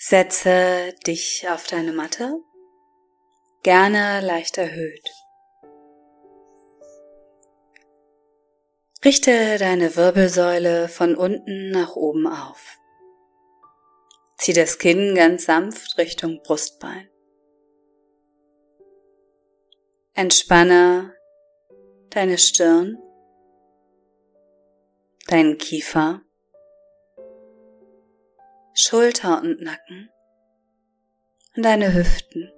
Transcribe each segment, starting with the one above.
Setze dich auf deine Matte, gerne leicht erhöht. Richte deine Wirbelsäule von unten nach oben auf. Zieh das Kinn ganz sanft Richtung Brustbein. Entspanne deine Stirn, deinen Kiefer, Schulter und Nacken und deine Hüften.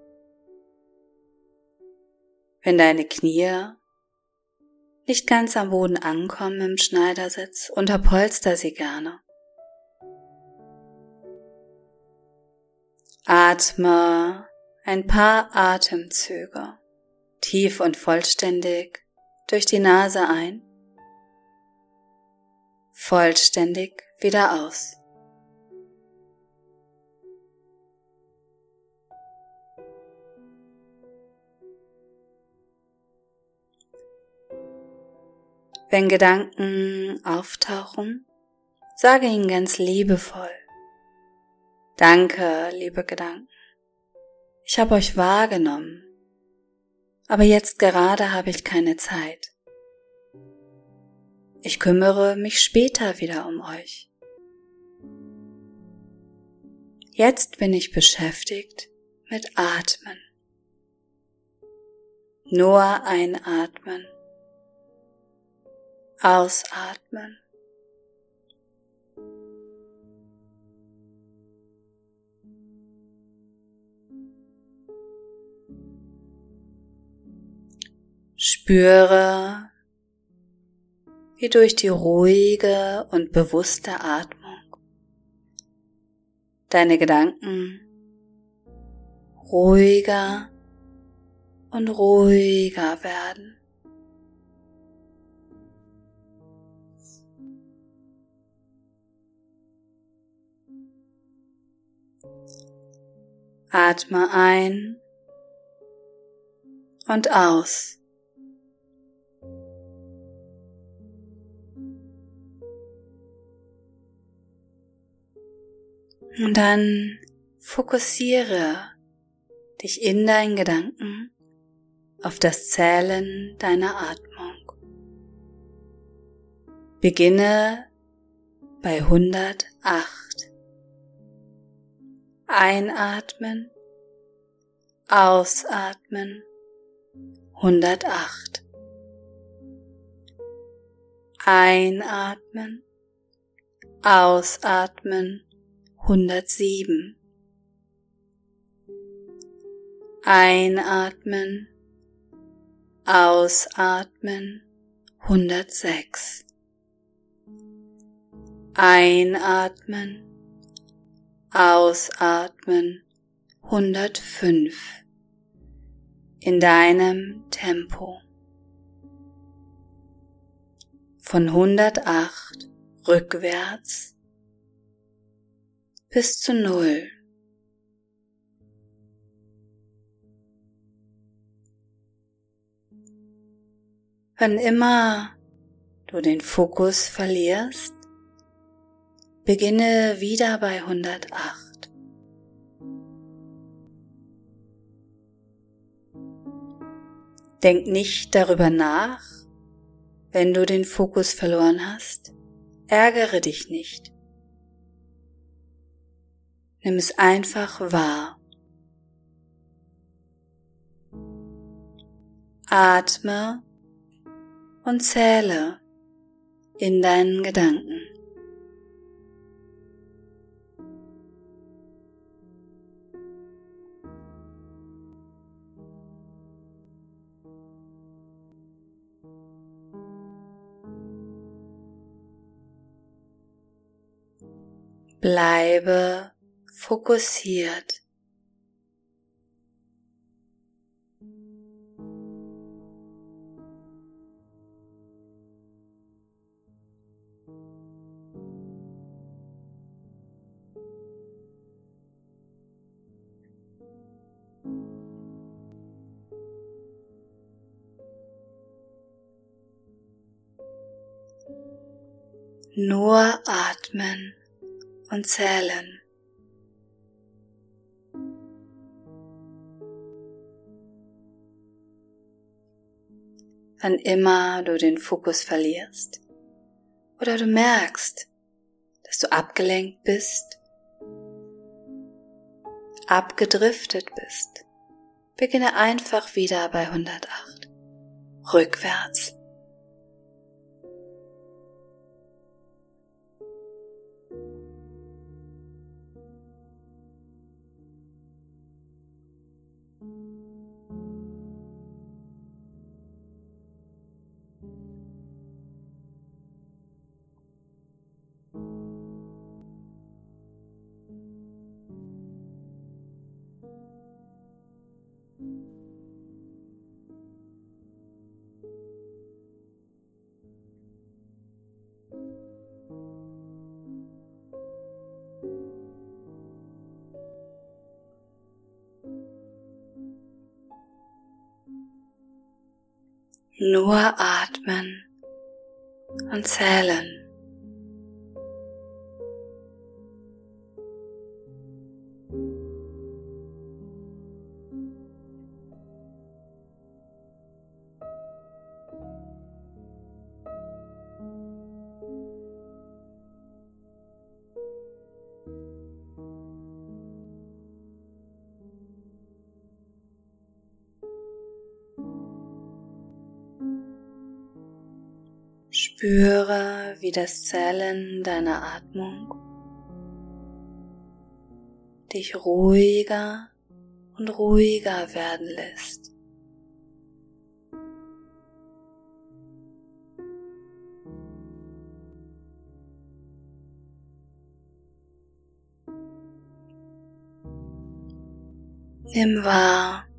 Wenn deine Knie nicht ganz am Boden ankommen im Schneidersitz, unterpolster sie gerne. Atme ein paar Atemzüge tief und vollständig durch die Nase ein, vollständig wieder aus. Wenn Gedanken auftauchen, sage ihnen ganz liebevoll. Danke, liebe Gedanken. Ich habe euch wahrgenommen aber jetzt gerade habe ich keine Zeit. Ich kümmere mich später wieder um euch. Jetzt bin ich beschäftigt mit Atmen. Nur einatmen. Ausatmen. Spüre, wie durch die ruhige und bewusste Atmung deine Gedanken ruhiger und ruhiger werden. Atme ein und aus. Und dann fokussiere dich in deinen Gedanken auf das Zählen deiner Atmung. Beginne bei 108. Einatmen, ausatmen, 108. Einatmen, ausatmen, 107. Einatmen, ausatmen, 106. Einatmen, ausatmen, 105. In deinem Tempo. Von 108 rückwärts bis zu Null. Wann immer du den Fokus verlierst, beginne wieder bei 108. Denk nicht darüber nach, wenn du den Fokus verloren hast. Ärgere dich nicht. Nimm es einfach wahr. Atme und zähle in deinen Gedanken. Bleibe fokussiert. Nur atmen und zählen. Wann immer du den Fokus verlierst oder du merkst, dass du abgelenkt bist, abgedriftet bist, beginne einfach wieder bei 108, rückwärts Nur atmen und zählen. Spüre, wie das Zählen deiner Atmung dich ruhiger und ruhiger werden lässt. Nimm wahr,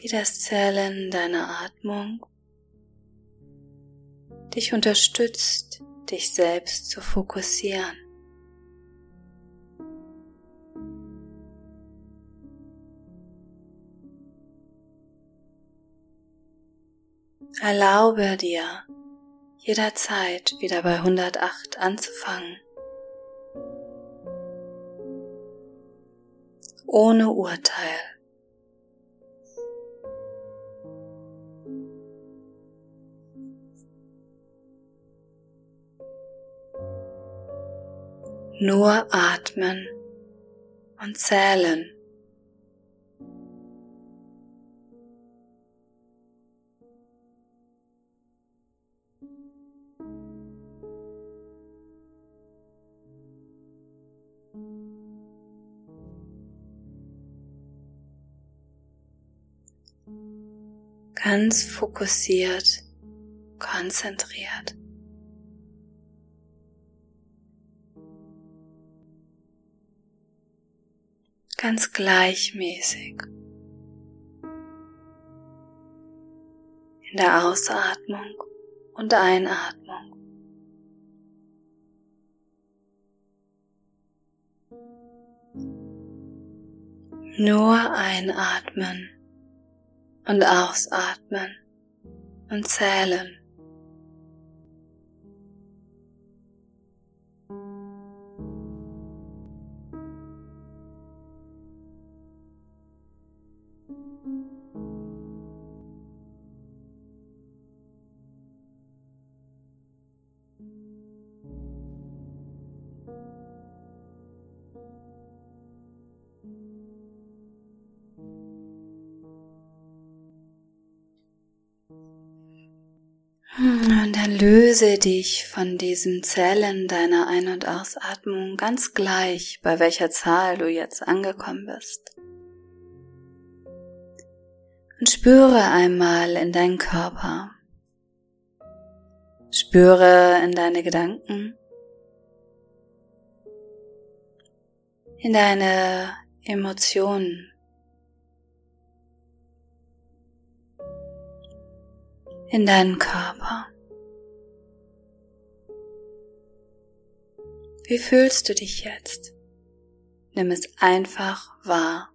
wie das Zählen deiner Atmung dich unterstützt, dich selbst zu fokussieren. Erlaube dir jederzeit wieder bei 108 anzufangen. Ohne Urteil. Nur atmen und zählen. Ganz fokussiert, konzentriert. Ganz gleichmäßig. In der Ausatmung und Einatmung. Nur einatmen und ausatmen und zählen. Und dann löse dich von diesem Zählen deiner Ein- und Ausatmung ganz gleich, bei welcher Zahl du jetzt angekommen bist. Und spüre einmal in deinen Körper. Spüre in deine Gedanken, in deine Emotionen. in deinen Körper. Wie fühlst du dich jetzt? Nimm es einfach wahr.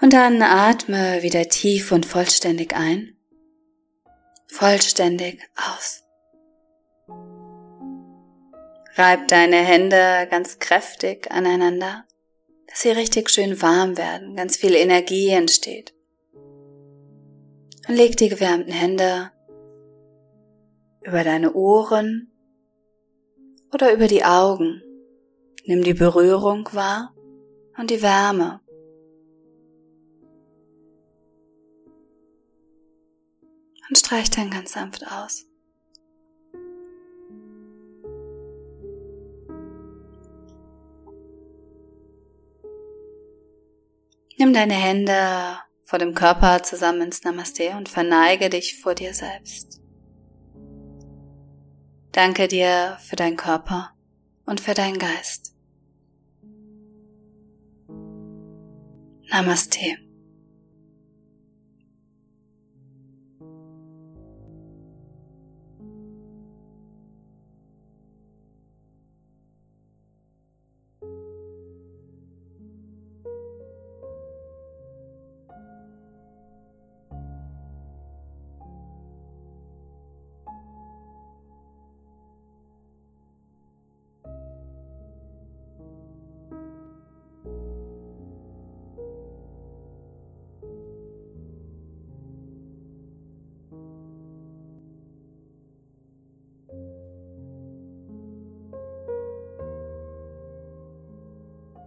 Und dann atme wieder tief und vollständig ein, vollständig Reib deine Hände ganz kräftig aneinander, dass sie richtig schön warm werden, ganz viel Energie entsteht. Und leg die gewärmten Hände über deine Ohren oder über die Augen. Nimm die Berührung wahr und die Wärme. Und streich dann ganz sanft aus. Nimm deine Hände vor dem Körper zusammen ins Namaste und verneige dich vor dir selbst. Danke dir für deinen Körper und für deinen Geist. Namaste.